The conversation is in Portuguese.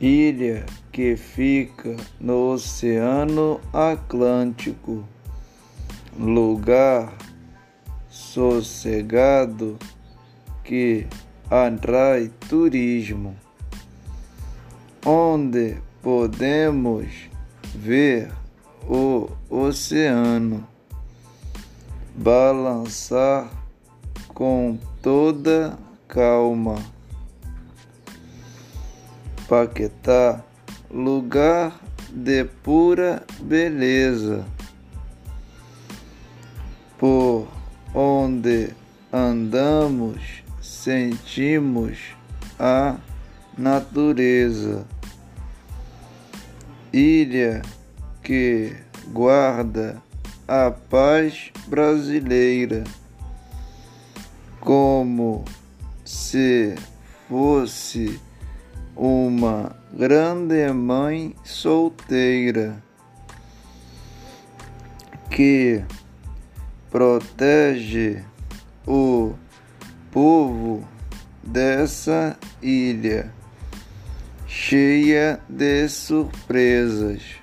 ilha que fica no Oceano Atlântico, lugar sossegado que atrai turismo, onde podemos ver o oceano. Balançar com toda calma. Paquetá, lugar de pura beleza, por onde andamos, sentimos a natureza. Ilha que guarda a paz brasileira, como se fosse uma grande mãe solteira que protege o povo dessa ilha cheia de surpresas.